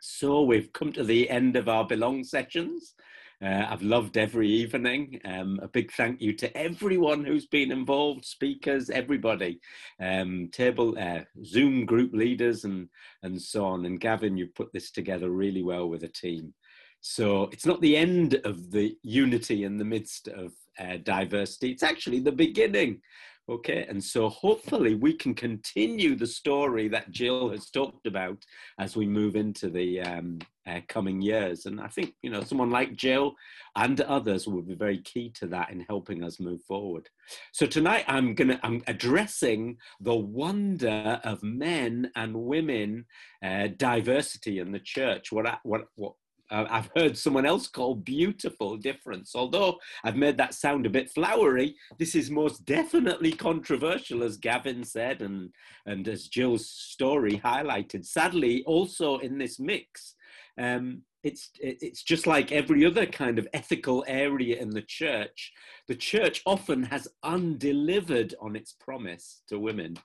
So we've come to the end of our Belong sessions. Uh, I've loved every evening. Um, a big thank you to everyone who's been involved, speakers, everybody, um, table, uh, Zoom group leaders, and and so on. And Gavin, you've put this together really well with a team. So it's not the end of the unity in the midst of uh, diversity. It's actually the beginning Okay, and so hopefully we can continue the story that Jill has talked about as we move into the um, uh, coming years. And I think, you know, someone like Jill and others will be very key to that in helping us move forward. So tonight I'm going to, I'm addressing the wonder of men and women uh, diversity in the church. What, I, what, what, uh, I've heard someone else call beautiful difference. Although I've made that sound a bit flowery, this is most definitely controversial, as Gavin said, and, and as Jill's story highlighted. Sadly, also in this mix, um, it's it's just like every other kind of ethical area in the church. The church often has undelivered on its promise to women.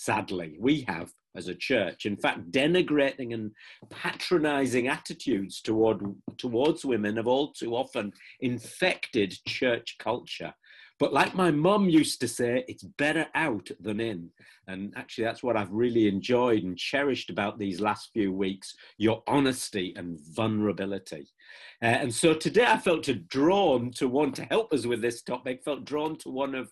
Sadly, we have as a church. In fact, denigrating and patronizing attitudes toward, towards women have all too often infected church culture. But like my mum used to say, it's better out than in. And actually, that's what I've really enjoyed and cherished about these last few weeks your honesty and vulnerability. Uh, and so today I felt drawn to want to help us with this topic, felt drawn to one of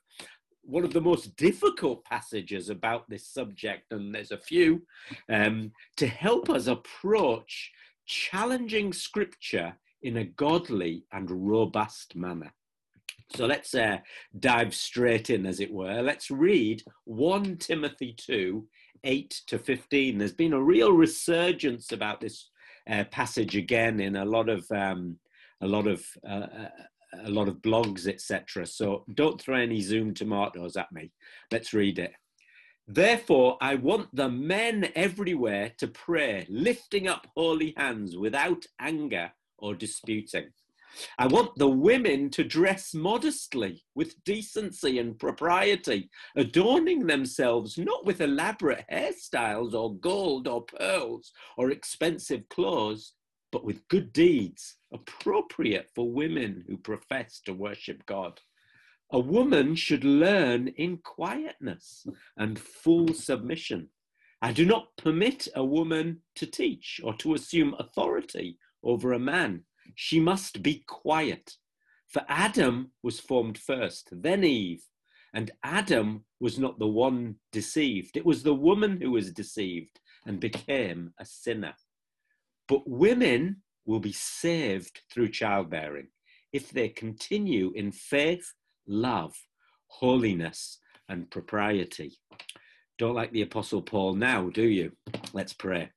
one of the most difficult passages about this subject, and there's a few, um, to help us approach challenging scripture in a godly and robust manner. So let's uh, dive straight in, as it were. Let's read 1 Timothy 2 8 to 15. There's been a real resurgence about this uh, passage again in a lot of um, a lot of uh, uh a lot of blogs, etc. So don't throw any Zoom tomatoes at me. Let's read it. Therefore, I want the men everywhere to pray, lifting up holy hands without anger or disputing. I want the women to dress modestly, with decency and propriety, adorning themselves not with elaborate hairstyles or gold or pearls or expensive clothes, but with good deeds appropriate for women who profess to worship God. A woman should learn in quietness and full submission. I do not permit a woman to teach or to assume authority over a man. She must be quiet. For Adam was formed first, then Eve. And Adam was not the one deceived, it was the woman who was deceived and became a sinner. But women will be saved through childbearing if they continue in faith, love, holiness, and propriety. Don't like the Apostle Paul now, do you? Let's pray.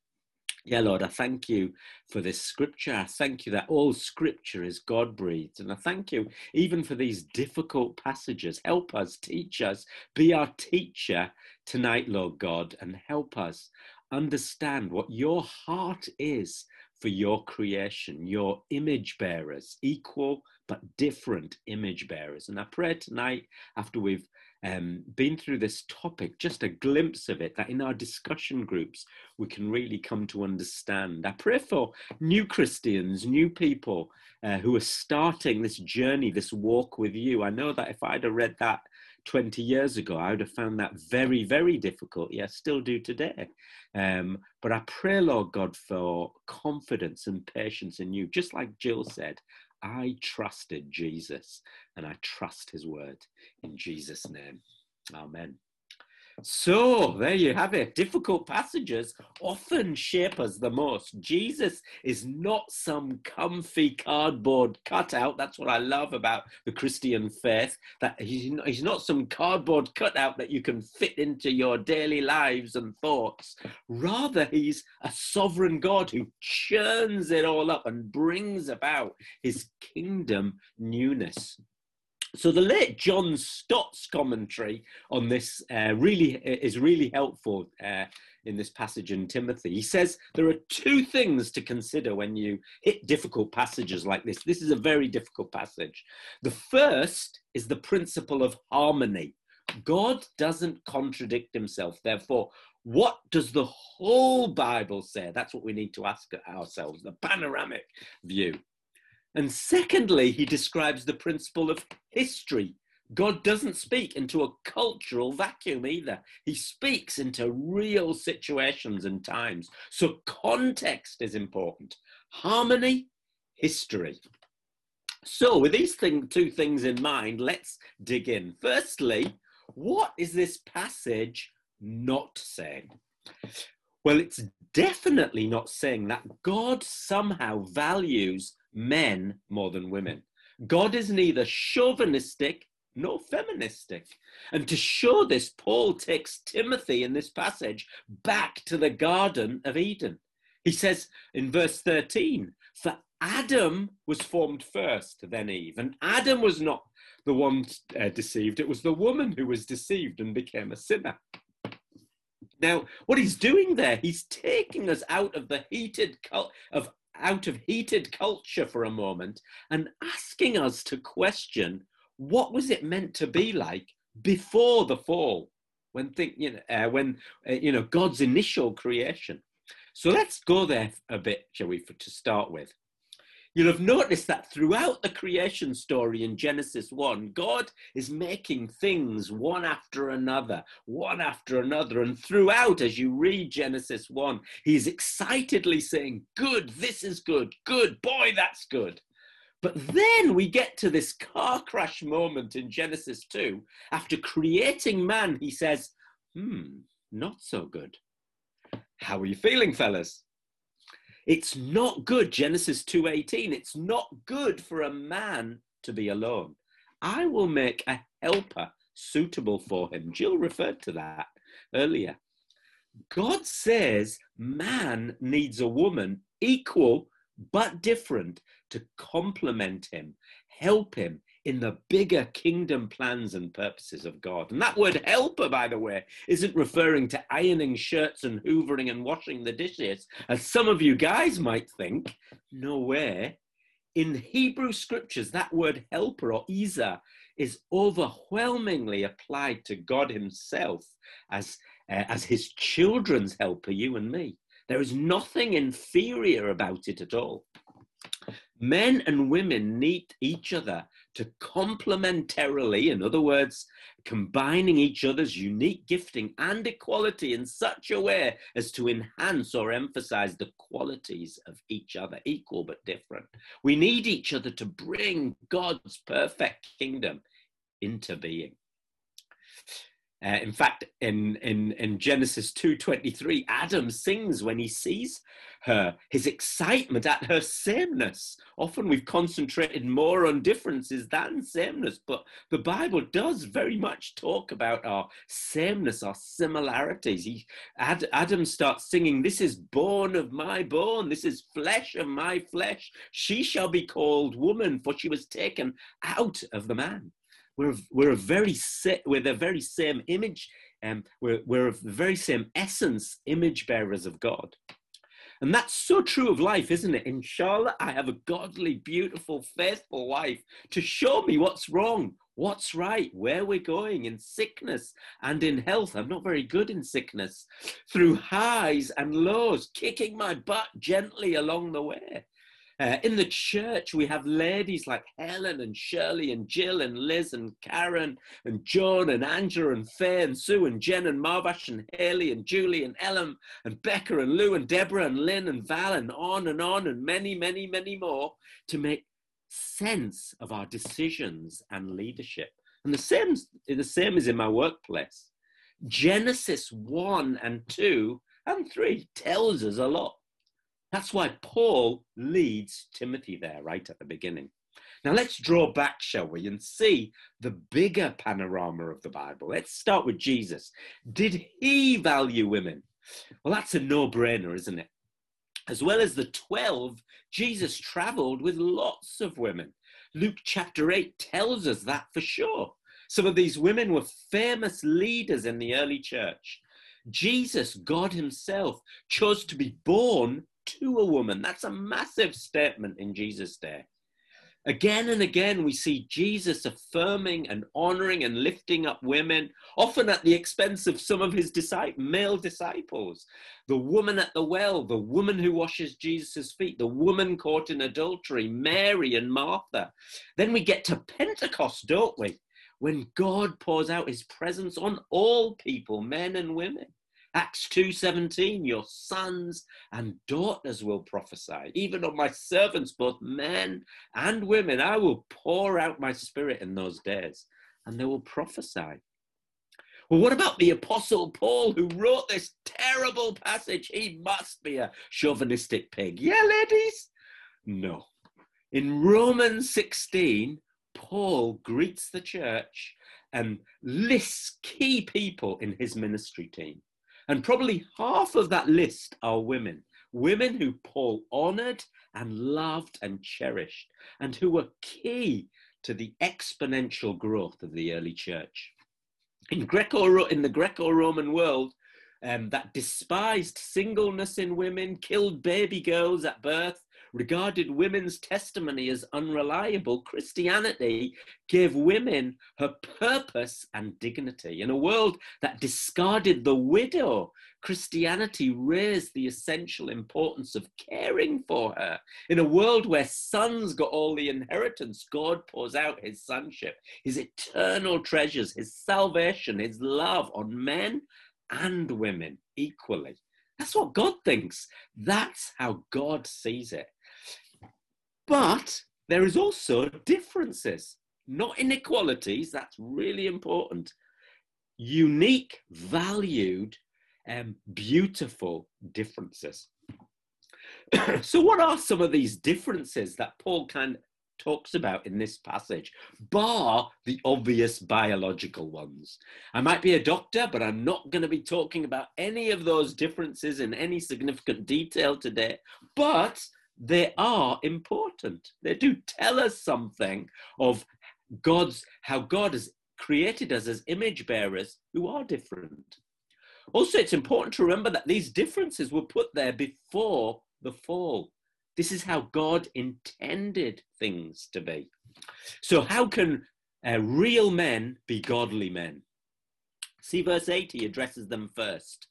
Yeah, Lord, I thank you for this scripture. I thank you that all scripture is God breathed. And I thank you even for these difficult passages. Help us, teach us, be our teacher tonight, Lord God, and help us understand what your heart is for your creation, your image bearers, equal but different image bearers. And I pray tonight, after we've um, been through this topic, just a glimpse of it, that in our discussion groups, we can really come to understand. I pray for new Christians, new people uh, who are starting this journey, this walk with you. I know that if I'd have read that 20 years ago, I would have found that very, very difficult. Yes, still do today. Um, but I pray, Lord God, for confidence and patience in you. Just like Jill said, I trusted Jesus and I trust his word in Jesus' name. Amen. So there you have it. Difficult passages often shape us the most. Jesus is not some comfy cardboard cutout. That's what I love about the Christian faith. That he's not, he's not some cardboard cutout that you can fit into your daily lives and thoughts. Rather, he's a sovereign God who churns it all up and brings about his kingdom newness. So the late John Stott's commentary on this uh, really is really helpful uh, in this passage in Timothy. He says there are two things to consider when you hit difficult passages like this. This is a very difficult passage. The first is the principle of harmony. God doesn't contradict himself. Therefore, What does the whole Bible say? That's what we need to ask ourselves the panoramic view. And secondly, he describes the principle of history. God doesn't speak into a cultural vacuum either. He speaks into real situations and times. So context is important. Harmony, history. So, with these thing, two things in mind, let's dig in. Firstly, what is this passage not saying? Well, it's definitely not saying that God somehow values men more than women. God is neither chauvinistic nor feministic. And to show this, Paul takes Timothy in this passage back to the Garden of Eden. He says in verse 13, For Adam was formed first, then Eve. And Adam was not the one uh, deceived, it was the woman who was deceived and became a sinner. Now, what he's doing there, he's taking us out of the heated cult of out of heated culture for a moment and asking us to question what was it meant to be like before the fall, when think you know uh, when uh, you know God's initial creation. So let's go there a bit, shall we, for, to start with. You'll have noticed that throughout the creation story in Genesis 1, God is making things one after another, one after another. And throughout, as you read Genesis 1, he's excitedly saying, Good, this is good, good, boy, that's good. But then we get to this car crash moment in Genesis 2. After creating man, he says, Hmm, not so good. How are you feeling, fellas? It's not good, Genesis 2:18. It's not good for a man to be alone. I will make a helper suitable for him. Jill referred to that earlier. God says man needs a woman equal but different to complement him, help him in the bigger kingdom plans and purposes of God. And that word helper, by the way, isn't referring to ironing shirts and hoovering and washing the dishes, as some of you guys might think. No way. In Hebrew scriptures, that word helper or ezer is overwhelmingly applied to God Himself as, uh, as His children's helper, you and me. There is nothing inferior about it at all. Men and women need each other to complementarily, in other words, combining each other's unique gifting and equality in such a way as to enhance or emphasize the qualities of each other, equal but different. We need each other to bring God's perfect kingdom into being. Uh, in fact, in, in, in Genesis 2.23, Adam sings when he sees her, his excitement at her sameness. Often we've concentrated more on differences than sameness, but the Bible does very much talk about our sameness, our similarities. He, Ad, Adam starts singing, This is born of my bone, this is flesh of my flesh. She shall be called woman, for she was taken out of the man. We're, we're very we're the very same image, and um, we're, we're of the very same essence, image bearers of God. And that's so true of life, isn't it? In Charlotte, I have a godly, beautiful, faithful wife to show me what's wrong, what's right, where we're going in sickness and in health. I'm not very good in sickness. Through highs and lows, kicking my butt gently along the way. Uh, in the church, we have ladies like Helen and Shirley and Jill and Liz and Karen and Joan and Angela and Faye and Sue and Jen and Marvash and Haley and Julie and Ellen and Becca and Lou and Deborah and Lynn and Val and on and on and many, many, many more to make sense of our decisions and leadership. And the same, the same is in my workplace. Genesis 1 and 2 and 3 tells us a lot. That's why Paul leads Timothy there right at the beginning. Now let's draw back, shall we, and see the bigger panorama of the Bible. Let's start with Jesus. Did he value women? Well, that's a no brainer, isn't it? As well as the 12, Jesus traveled with lots of women. Luke chapter 8 tells us that for sure. Some of these women were famous leaders in the early church. Jesus, God Himself, chose to be born to a woman. That's a massive statement in Jesus' day. Again and again, we see Jesus affirming and honoring and lifting up women, often at the expense of some of his male disciples. The woman at the well, the woman who washes Jesus' feet, the woman caught in adultery, Mary and Martha. Then we get to Pentecost, don't we? When God pours out his presence on all people, men and women. Acts 2:17 your sons and daughters will prophesy. Even on my servants both men and women I will pour out my spirit in those days and they will prophesy. Well what about the apostle Paul who wrote this terrible passage? He must be a chauvinistic pig. Yeah ladies? No. In Romans 16 Paul greets the church and lists key people in his ministry team and probably half of that list are women, women who Paul honored and loved and cherished, and who were key to the exponential growth of the early church. In, Greco, in the Greco Roman world, um, that despised singleness in women, killed baby girls at birth, regarded women's testimony as unreliable, Christianity gave women her purpose and dignity. In a world that discarded the widow, Christianity raised the essential importance of caring for her. In a world where sons got all the inheritance, God pours out his sonship, his eternal treasures, his salvation, his love on men and women equally. That's what God thinks. That's how God sees it. But there is also differences, not inequalities. That's really important. Unique, valued, and beautiful differences. so, what are some of these differences that Paul can talks about in this passage, bar the obvious biological ones. I might be a doctor, but I'm not going to be talking about any of those differences in any significant detail today. But they are important. They do tell us something of God's, how God has created us as image bearers who are different. Also, it's important to remember that these differences were put there before the fall. This is how God intended things to be. So, how can uh, real men be godly men? See, verse 8, he addresses them first.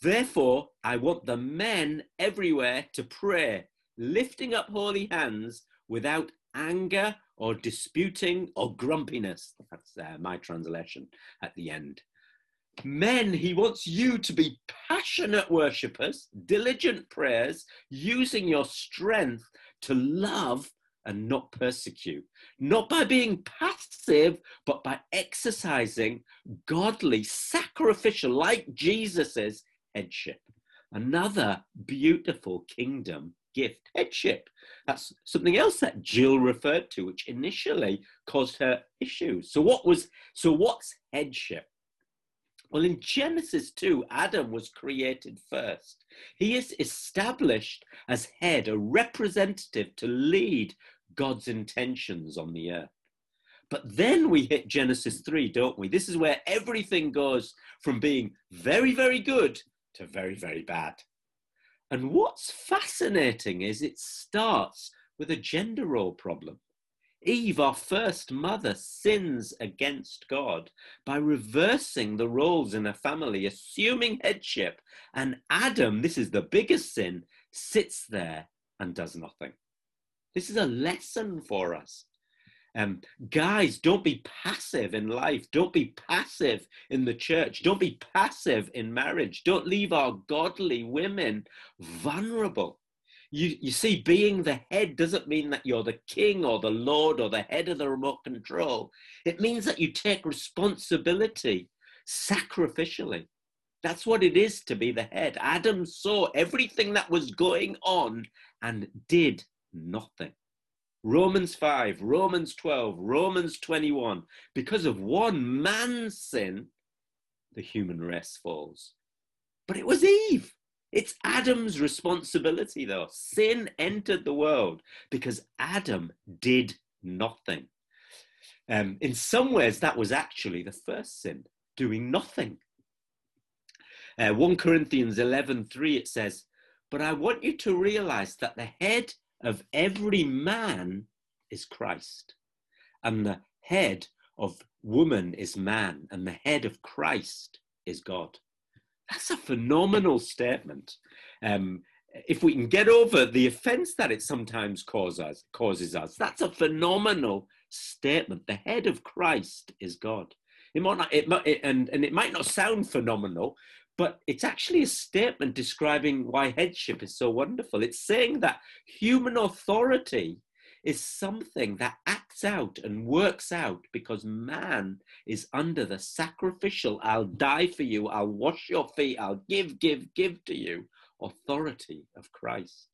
Therefore, I want the men everywhere to pray, lifting up holy hands without anger or disputing or grumpiness. That's uh, my translation at the end. Men, he wants you to be passionate worshippers, diligent prayers, using your strength to love and not persecute. Not by being passive, but by exercising godly, sacrificial, like Jesus's headship. Another beautiful kingdom gift, headship. That's something else that Jill referred to, which initially caused her issues. So what was so what's headship? Well, in Genesis 2, Adam was created first. He is established as head, a representative to lead God's intentions on the earth. But then we hit Genesis 3, don't we? This is where everything goes from being very, very good to very, very bad. And what's fascinating is it starts with a gender role problem. Eve, our first mother, sins against God by reversing the roles in a family, assuming headship. And Adam, this is the biggest sin, sits there and does nothing. This is a lesson for us. Um, guys, don't be passive in life. Don't be passive in the church. Don't be passive in marriage. Don't leave our godly women vulnerable. You, you see, being the head doesn't mean that you're the king or the lord or the head of the remote control. It means that you take responsibility sacrificially. That's what it is to be the head. Adam saw everything that was going on and did nothing. Romans 5, Romans 12, Romans 21. Because of one man's sin, the human race falls. But it was Eve. It's Adam's responsibility, though. Sin entered the world because Adam did nothing. Um, in some ways, that was actually the first sin, doing nothing. Uh, 1 Corinthians 11:3 it says, "But I want you to realize that the head of every man is Christ, and the head of woman is man, and the head of Christ is God. That's a phenomenal statement. Um, if we can get over the offense that it sometimes causes, causes us, that's a phenomenal statement. The head of Christ is God. It might not, it it, and, and it might not sound phenomenal, but it's actually a statement describing why headship is so wonderful. It's saying that human authority is something that acts out and works out because man is under the sacrificial, I'll die for you, I'll wash your feet, I'll give, give, give to you authority of Christ.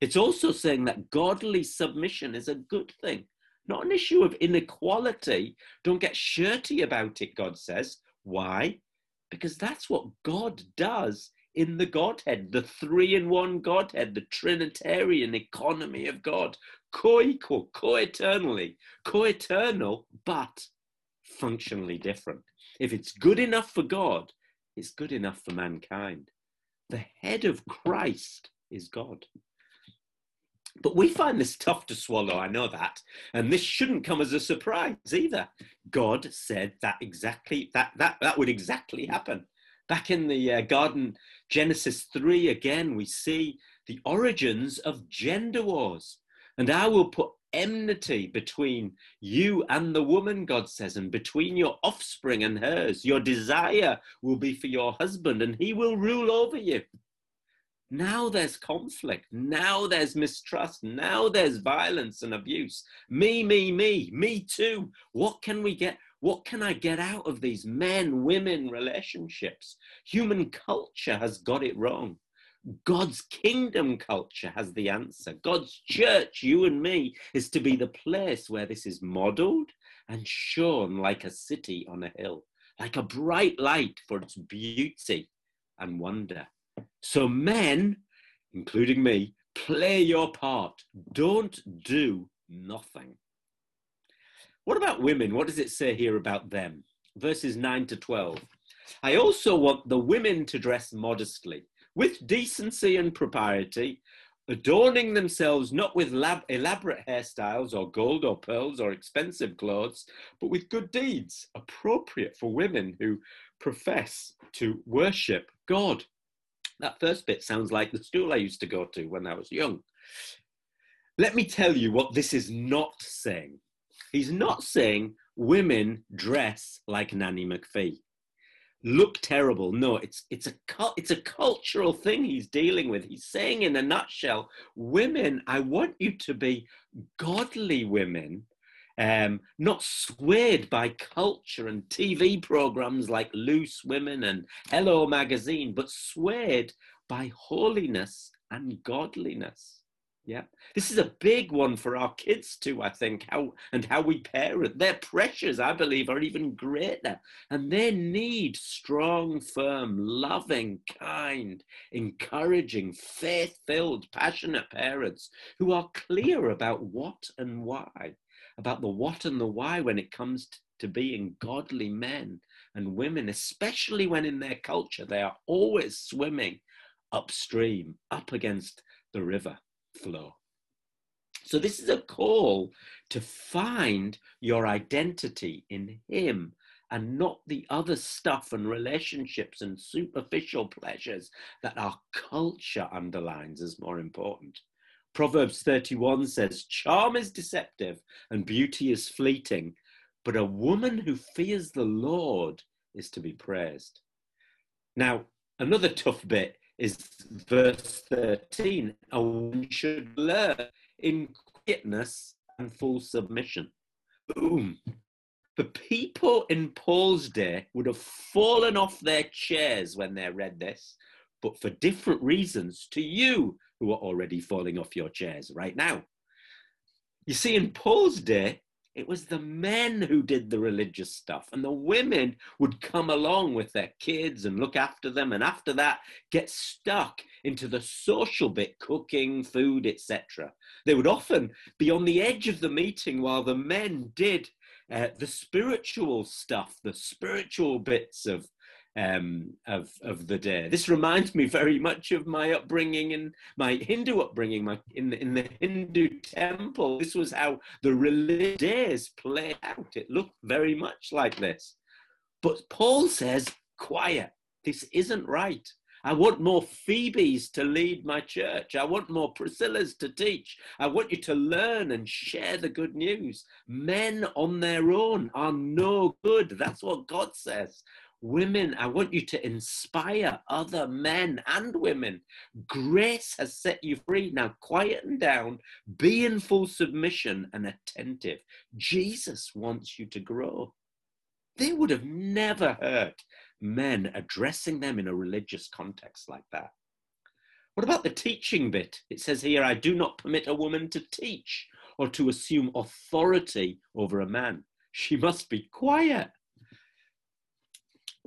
It's also saying that godly submission is a good thing, not an issue of inequality. Don't get shirty about it, God says. Why? Because that's what God does in the Godhead, the three in one Godhead, the Trinitarian economy of God, co equal, co eternally, co eternal, but functionally different. If it's good enough for God, it's good enough for mankind. The head of Christ is God. But we find this tough to swallow, I know that. And this shouldn't come as a surprise either. God said that exactly, that, that, that would exactly happen. Back in the uh, garden, Genesis 3, again, we see the origins of gender wars. And I will put enmity between you and the woman, God says, and between your offspring and hers. Your desire will be for your husband, and he will rule over you. Now there's conflict. Now there's mistrust. Now there's violence and abuse. Me, me, me, me too. What can we get? What can I get out of these men women relationships? Human culture has got it wrong. God's kingdom culture has the answer. God's church, you and me, is to be the place where this is modeled and shown like a city on a hill, like a bright light for its beauty and wonder. So, men, including me, play your part. Don't do nothing. What about women? What does it say here about them? Verses 9 to 12. I also want the women to dress modestly with decency and propriety, adorning themselves not with lab- elaborate hairstyles or gold or pearls or expensive clothes, but with good deeds appropriate for women who profess to worship God. That first bit sounds like the school I used to go to when I was young. Let me tell you what this is not saying. He's not saying women dress like Nanny McPhee look terrible. No, it's it's a it's a cultural thing he's dealing with. He's saying in a nutshell, women, I want you to be godly women, um, not swayed by culture and TV programs like Loose Women and Hello Magazine, but swayed by holiness and godliness. Yeah, this is a big one for our kids too. I think how and how we parent. Their pressures, I believe, are even greater, and they need strong, firm, loving, kind, encouraging, faith-filled, passionate parents who are clear about what and why, about the what and the why when it comes to being godly men and women, especially when in their culture they are always swimming upstream, up against the river flow. So, this is a call to find your identity in Him and not the other stuff and relationships and superficial pleasures that our culture underlines as more important. Proverbs 31 says, Charm is deceptive and beauty is fleeting, but a woman who fears the Lord is to be praised. Now, another tough bit is verse 13. A woman should learn in quietness and full submission. Boom. The people in Paul's day would have fallen off their chairs when they read this, but for different reasons to you who are already falling off your chairs right now. You see, in Paul's day, it was the men who did the religious stuff, and the women would come along with their kids and look after them, and after that, get stuck into the social bit cooking, food, etc. They would often be on the edge of the meeting while the men did uh, the spiritual stuff, the spiritual bits of um, of of the day. This reminds me very much of my upbringing in my Hindu upbringing, my in the, in the Hindu temple. This was how the religious days play out. It looked very much like this. But Paul says, quiet. This isn't right. I want more Phoebes to lead my church. I want more Priscillas to teach. I want you to learn and share the good news. Men on their own are no good. That's what God says. Women, I want you to inspire other men and women. Grace has set you free. Now quieten down, be in full submission and attentive. Jesus wants you to grow. They would have never heard men addressing them in a religious context like that. What about the teaching bit? It says here, I do not permit a woman to teach or to assume authority over a man. She must be quiet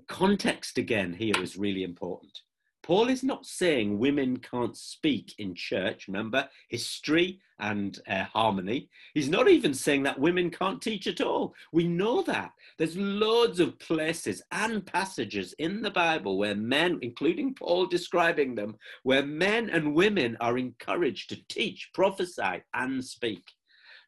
context again here is really important. Paul is not saying women can't speak in church, remember, history and uh, harmony. He's not even saying that women can't teach at all. We know that. There's loads of places and passages in the Bible where men, including Paul describing them, where men and women are encouraged to teach, prophesy, and speak.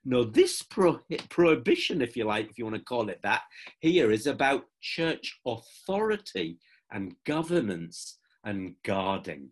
No, this pro- prohibition, if you like, if you want to call it that, here is about church authority and governance and guarding.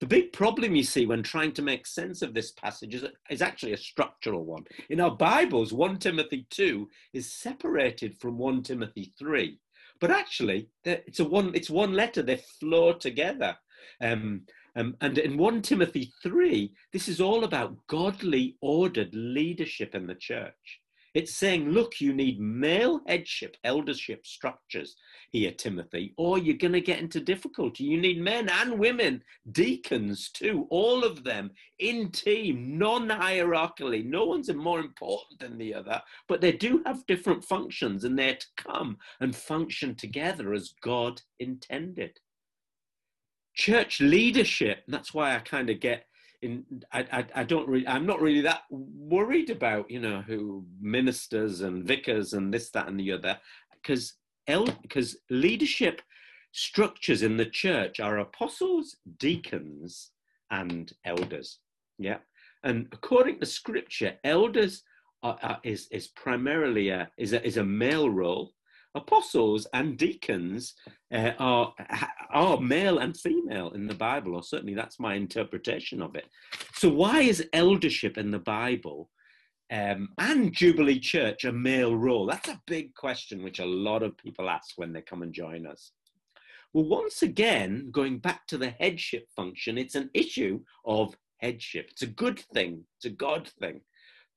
The big problem you see when trying to make sense of this passage is, is actually a structural one. In our Bibles, 1 Timothy 2 is separated from 1 Timothy 3. But actually, it's, a one, it's one letter, they flow together. Um, um, and in 1 Timothy 3, this is all about godly ordered leadership in the church. It's saying, look, you need male headship, eldership structures here, Timothy, or you're going to get into difficulty. You need men and women, deacons too, all of them in team, non hierarchically. No one's more important than the other, but they do have different functions and they're to come and function together as God intended church leadership. That's why I kind of get in. I, I, I don't really. I'm not really that worried about you know who ministers and vicars and this, that, and the other, because because leadership structures in the church are apostles, deacons, and elders. Yeah, and according to Scripture, elders are, are, is is primarily a is a is a male role apostles and deacons uh, are are male and female in the Bible, or certainly that's my interpretation of it. So why is eldership in the Bible um, and Jubilee Church a male role? That's a big question which a lot of people ask when they come and join us. Well, once again, going back to the headship function, it's an issue of headship. It's a good thing. It's a God thing.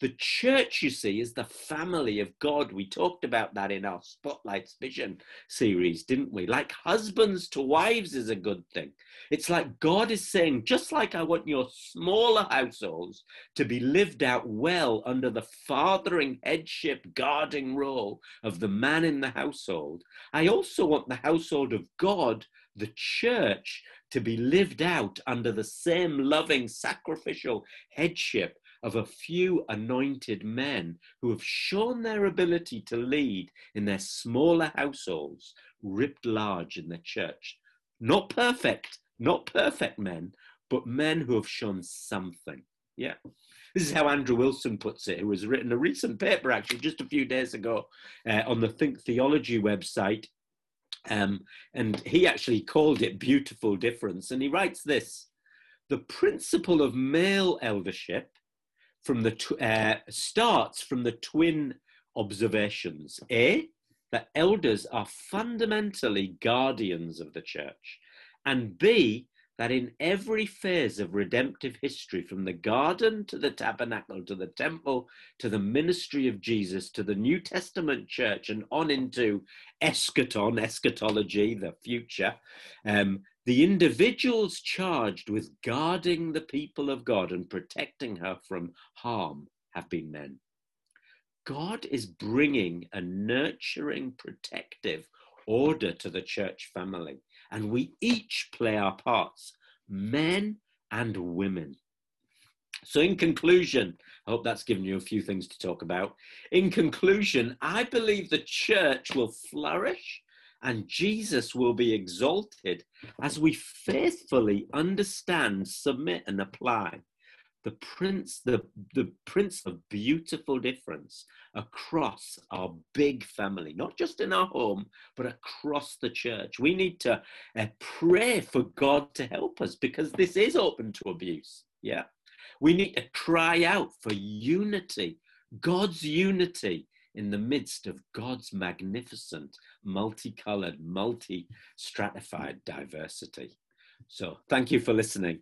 The church, you see, is the family of God. We talked about that in our Spotlights Vision series, didn't we? Like husbands to wives is a good thing. It's like God is saying, just like I want your smaller households to be lived out well under the fathering, headship, guarding role of the man in the household, I also want the household of God, the church, to be lived out under the same loving, sacrificial headship of a few anointed men who have shown their ability to lead in their smaller households, ripped large in the church. Not perfect, not perfect men, but men who have shown something. Yeah. This is how Andrew Wilson puts it, who has written a recent paper, actually, just a few days ago, uh, on the Think Theology website. Um, and he actually called it Beautiful Difference. And he writes this The principle of male eldership from the tw- uh, starts from the twin observations. A, that elders are fundamentally guardians of the church, and B, that in every phase of redemptive history, from the garden to the tabernacle to the temple to the ministry of Jesus to the New Testament church and on into eschaton, eschatology, the future, um, the individuals charged with guarding the people of God and protecting her from harm have been men. God is bringing a nurturing, protective order to the church family, and we each play our parts, men and women. So, in conclusion, I hope that's given you a few things to talk about. In conclusion, I believe the church will flourish and Jesus will be exalted as we faithfully understand, submit, and apply the prince, the, the prince of beautiful difference across our big family, not just in our home, but across the church. We need to uh, pray for God to help us because this is open to abuse. Yeah. We need to cry out for unity, God's unity in the midst of God's magnificent, multicolored, multi stratified diversity. So, thank you for listening.